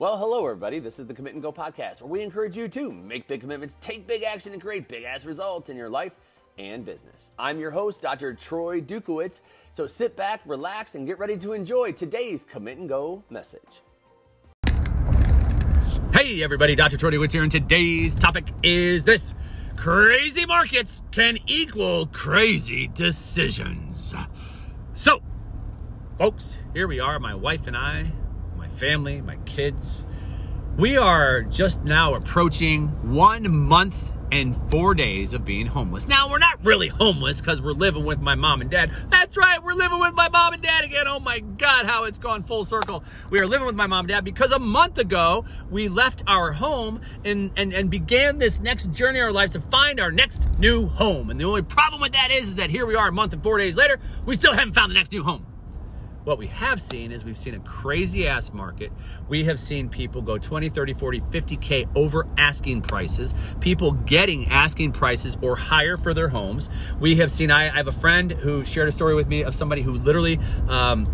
Well, hello, everybody. This is the Commit and Go podcast, where we encourage you to make big commitments, take big action, and create big ass results in your life and business. I'm your host, Dr. Troy Dukowitz. So sit back, relax, and get ready to enjoy today's Commit and Go message. Hey, everybody, Dr. Troy Dukowitz here, and today's topic is this crazy markets can equal crazy decisions. So, folks, here we are, my wife and I family, my kids. We are just now approaching one month and four days of being homeless. Now, we're not really homeless because we're living with my mom and dad. That's right, we're living with my mom and dad again. Oh my God, how it's gone full circle. We are living with my mom and dad because a month ago we left our home and, and, and began this next journey in our lives to find our next new home. And the only problem with that is, is that here we are a month and four days later, we still haven't found the next new home. What we have seen is we've seen a crazy ass market. We have seen people go 20, 30, 40, 50K over asking prices, people getting asking prices or higher for their homes. We have seen, I, I have a friend who shared a story with me of somebody who literally, um,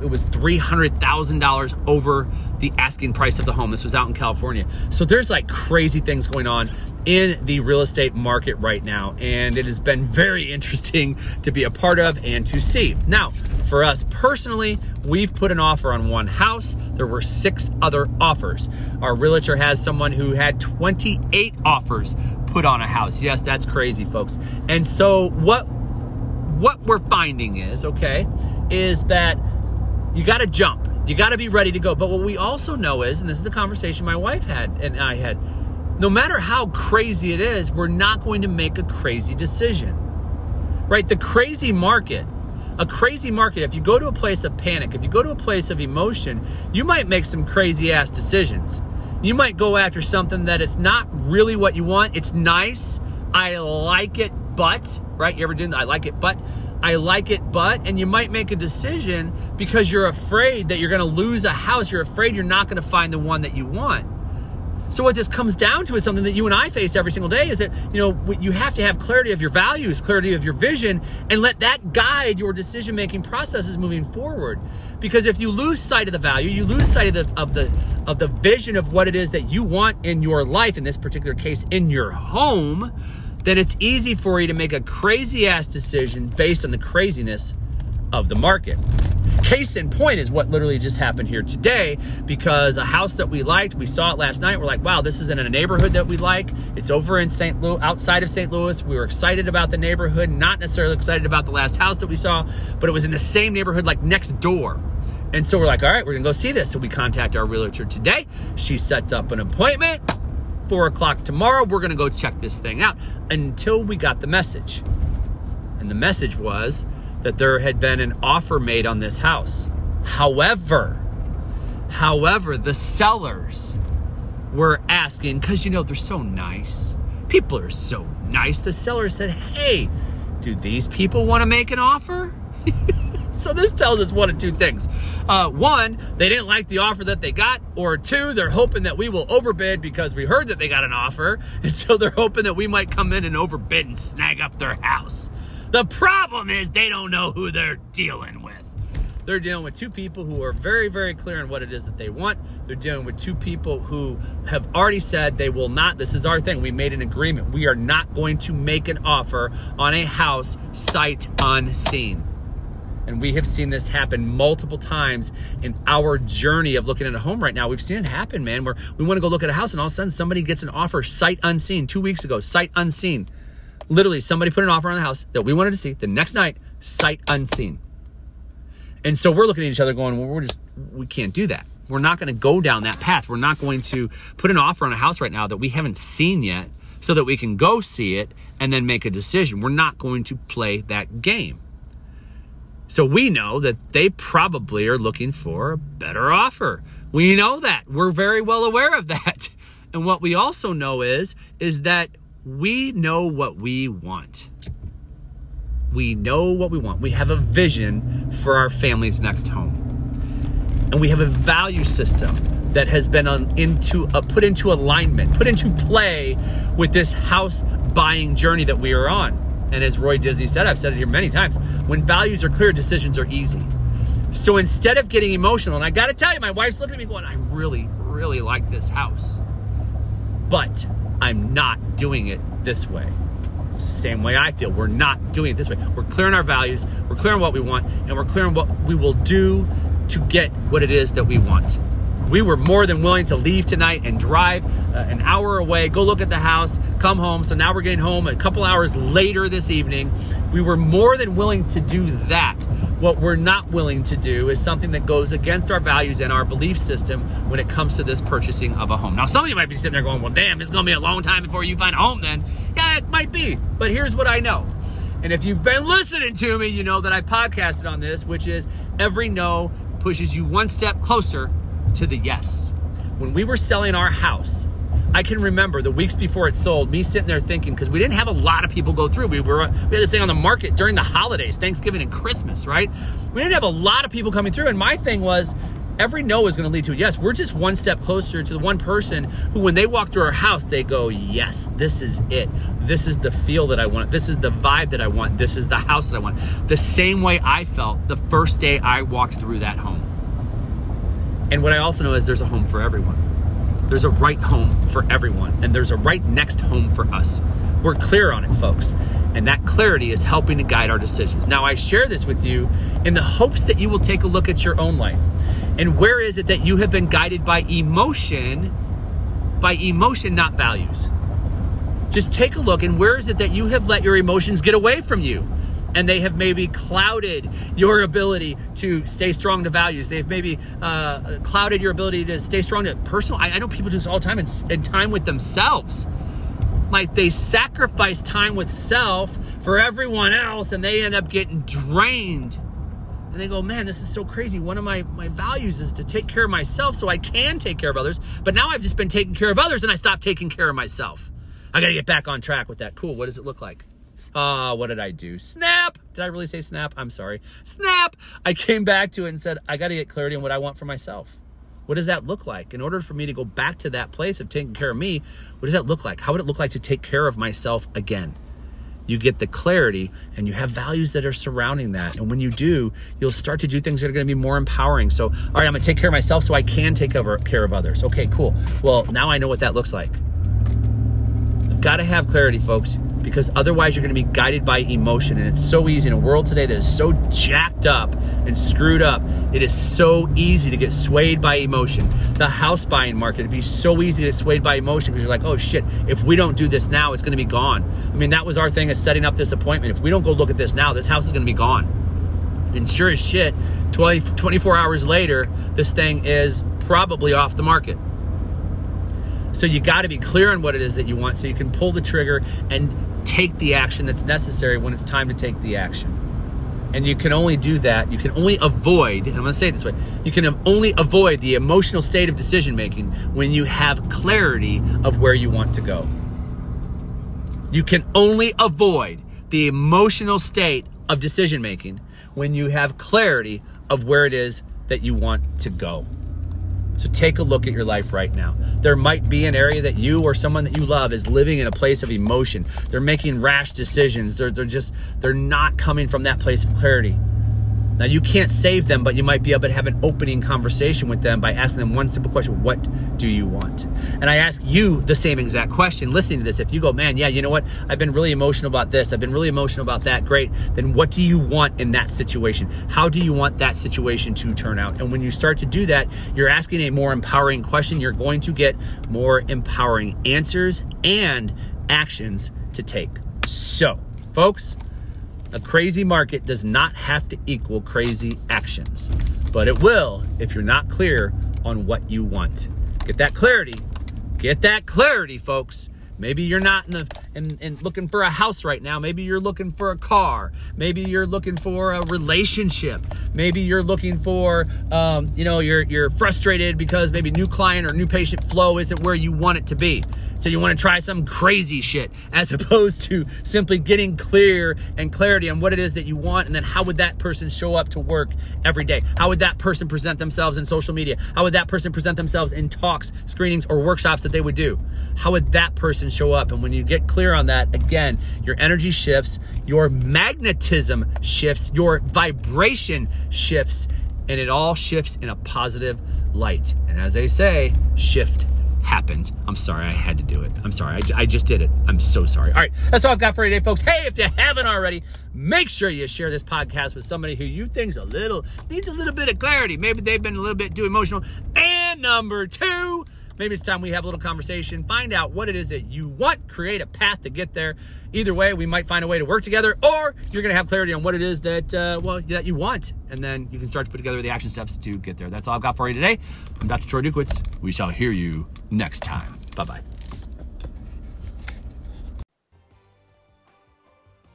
it was $300,000 over the asking price of the home. This was out in California. So there's like crazy things going on in the real estate market right now. And it has been very interesting to be a part of and to see. Now, for us personally, we've put an offer on one house. There were six other offers. Our realtor has someone who had 28 offers put on a house. Yes, that's crazy, folks. And so what what we're finding is, okay, is that you got to jump. You got to be ready to go. But what we also know is, and this is a conversation my wife had and I had, no matter how crazy it is, we're not going to make a crazy decision. Right? The crazy market, a crazy market, if you go to a place of panic, if you go to a place of emotion, you might make some crazy ass decisions. You might go after something that it's not really what you want. It's nice. I like it, but, right? You ever do that? I like it, but I like it, but, and you might make a decision because you're afraid that you're going to lose a house. You're afraid you're not going to find the one that you want. So what this comes down to is something that you and I face every single day is that, you know, you have to have clarity of your values, clarity of your vision, and let that guide your decision-making processes moving forward. Because if you lose sight of the value, you lose sight of the, of the, of the vision of what it is that you want in your life, in this particular case, in your home, then it's easy for you to make a crazy ass decision based on the craziness of the market. Case in point is what literally just happened here today because a house that we liked, we saw it last night. We're like, wow, this is in a neighborhood that we like. It's over in St. Louis, outside of St. Louis. We were excited about the neighborhood, not necessarily excited about the last house that we saw, but it was in the same neighborhood, like next door. And so we're like, all right, we're gonna go see this. So we contact our realtor today. She sets up an appointment four o'clock tomorrow. We're to go check this thing out until we got the message. And the message was that there had been an offer made on this house. However, however, the sellers were asking, because you know, they're so nice. People are so nice. The seller said, Hey, do these people want to make an offer? so this tells us one of two things. Uh, one, they didn't like the offer that they got, or two, they're hoping that we will overbid because we heard that they got an offer, and so they're hoping that we might come in and overbid and snag up their house. The problem is they don't know who they're dealing with. They're dealing with two people who are very, very clear on what it is that they want. They're dealing with two people who have already said they will not. This is our thing. We made an agreement. We are not going to make an offer on a house sight unseen. And we have seen this happen multiple times in our journey of looking at a home right now. We've seen it happen, man, where we want to go look at a house and all of a sudden somebody gets an offer sight unseen two weeks ago, sight unseen. Literally, somebody put an offer on the house that we wanted to see the next night, sight unseen. And so we're looking at each other going, well, we're just, we can't do that. We're not going to go down that path. We're not going to put an offer on a house right now that we haven't seen yet so that we can go see it and then make a decision. We're not going to play that game. So we know that they probably are looking for a better offer. We know that. We're very well aware of that. And what we also know is is that we know what we want. We know what we want. We have a vision for our family's next home. And we have a value system that has been on, into uh, put into alignment, put into play with this house buying journey that we are on. And as Roy Disney said, I've said it here many times when values are clear, decisions are easy. So instead of getting emotional, and I got to tell you, my wife's looking at me going, I really, really like this house, but I'm not doing it this way. It's the same way I feel. We're not doing it this way. We're clear on our values, we're clear on what we want, and we're clear on what we will do to get what it is that we want. We were more than willing to leave tonight and drive uh, an hour away, go look at the house, come home. So now we're getting home a couple hours later this evening. We were more than willing to do that. What we're not willing to do is something that goes against our values and our belief system when it comes to this purchasing of a home. Now, some of you might be sitting there going, well, damn, it's going to be a long time before you find a home then. Yeah, it might be. But here's what I know. And if you've been listening to me, you know that I podcasted on this, which is every no pushes you one step closer to the yes. When we were selling our house, I can remember the weeks before it sold, me sitting there thinking, because we didn't have a lot of people go through. We were we had this thing on the market during the holidays, Thanksgiving and Christmas, right? We didn't have a lot of people coming through. And my thing was, every no is going to lead to a yes. We're just one step closer to the one person who, when they walk through our house, they go, Yes, this is it. This is the feel that I want. This is the vibe that I want. This is the house that I want. The same way I felt the first day I walked through that home. And what I also know is there's a home for everyone. There's a right home for everyone, and there's a right next home for us. We're clear on it, folks. And that clarity is helping to guide our decisions. Now, I share this with you in the hopes that you will take a look at your own life. And where is it that you have been guided by emotion, by emotion, not values? Just take a look and where is it that you have let your emotions get away from you? And they have maybe clouded your ability to stay strong to values. They've maybe uh, clouded your ability to stay strong to personal. I, I know people do this all the time and, time with themselves. Like they sacrifice time with self for everyone else and they end up getting drained. And they go, man, this is so crazy. One of my, my values is to take care of myself so I can take care of others. But now I've just been taking care of others and I stopped taking care of myself. I got to get back on track with that. Cool. What does it look like? Ah, uh, what did I do? Snap! Did I really say snap? I'm sorry. Snap! I came back to it and said, I got to get clarity on what I want for myself. What does that look like? In order for me to go back to that place of taking care of me, what does that look like? How would it look like to take care of myself again? You get the clarity and you have values that are surrounding that. And when you do, you'll start to do things that are going to be more empowering. So, all right, I'm going to take care of myself so I can take over, care of others. Okay, cool. Well, now I know what that looks like. I've got to have clarity, folks because otherwise you're going to be guided by emotion. And it's so easy in a world today that is so jacked up and screwed up. It is so easy to get swayed by emotion. The house buying market, it'd be so easy to get swayed by emotion because you're like, oh shit, if we don't do this now, it's going to be gone. I mean, that was our thing as setting up this appointment. If we don't go look at this now, this house is going to be gone. And sure as shit, 20, 24 hours later, this thing is probably off the market. So you got to be clear on what it is that you want so you can pull the trigger and take the action that's necessary when it's time to take the action. And you can only do that, you can only avoid, and I'm gonna say it this way, you can only avoid the emotional state of decision making when you have clarity of where you want to go. You can only avoid the emotional state of decision making when you have clarity of where it is that you want to go. So take a look at your life right now. There might be an area that you or someone that you love is living in a place of emotion. They're making rash decisions. They're, they're just, they're not coming from that place of clarity. Now, you can't save them, but you might be able to have an opening conversation with them by asking them one simple question What do you want? And I ask you the same exact question listening to this. If you go, Man, yeah, you know what? I've been really emotional about this. I've been really emotional about that. Great. Then what do you want in that situation? How do you want that situation to turn out? And when you start to do that, you're asking a more empowering question. You're going to get more empowering answers and actions to take. So, folks, a crazy market does not have to equal crazy actions, but it will if you're not clear on what you want. Get that clarity. Get that clarity, folks. Maybe you're not in, a, in, in, looking for a house right now. Maybe you're looking for a car. Maybe you're looking for a relationship. Maybe you're looking for, um, you know, you're you're frustrated because maybe new client or new patient flow isn't where you want it to be. So you want to try some crazy shit as opposed to simply getting clear and clarity on what it is that you want and then how would that person show up to work every day? How would that person present themselves in social media? How would that person present themselves in talks, screenings, or workshops that they would do? How would that person show up? And when you get clear on that, again, your energy shifts, your magnetism shifts, your vibration shifts, and it all shifts in a positive light. And as they say, shift happens. I'm sorry, I had to do it. I'm sorry, I, I, just did it. I'm so sorry. All right, that's all I've got for today, folks. Hey, if you haven't already, make sure you share this podcast with somebody who you think's a little needs a little bit of clarity. Maybe they've been a little bit too emotional. And number two, maybe it's time we have a little conversation, find out what it is that you want, create a path to get there. Either way, we might find a way to work together, or you're going to have clarity on what it is that uh, well that you want, and then you can start to put together the action steps to get there. That's all I've got for you today. I'm Dr. Troy Dukowitz. We shall hear you next time. Bye bye.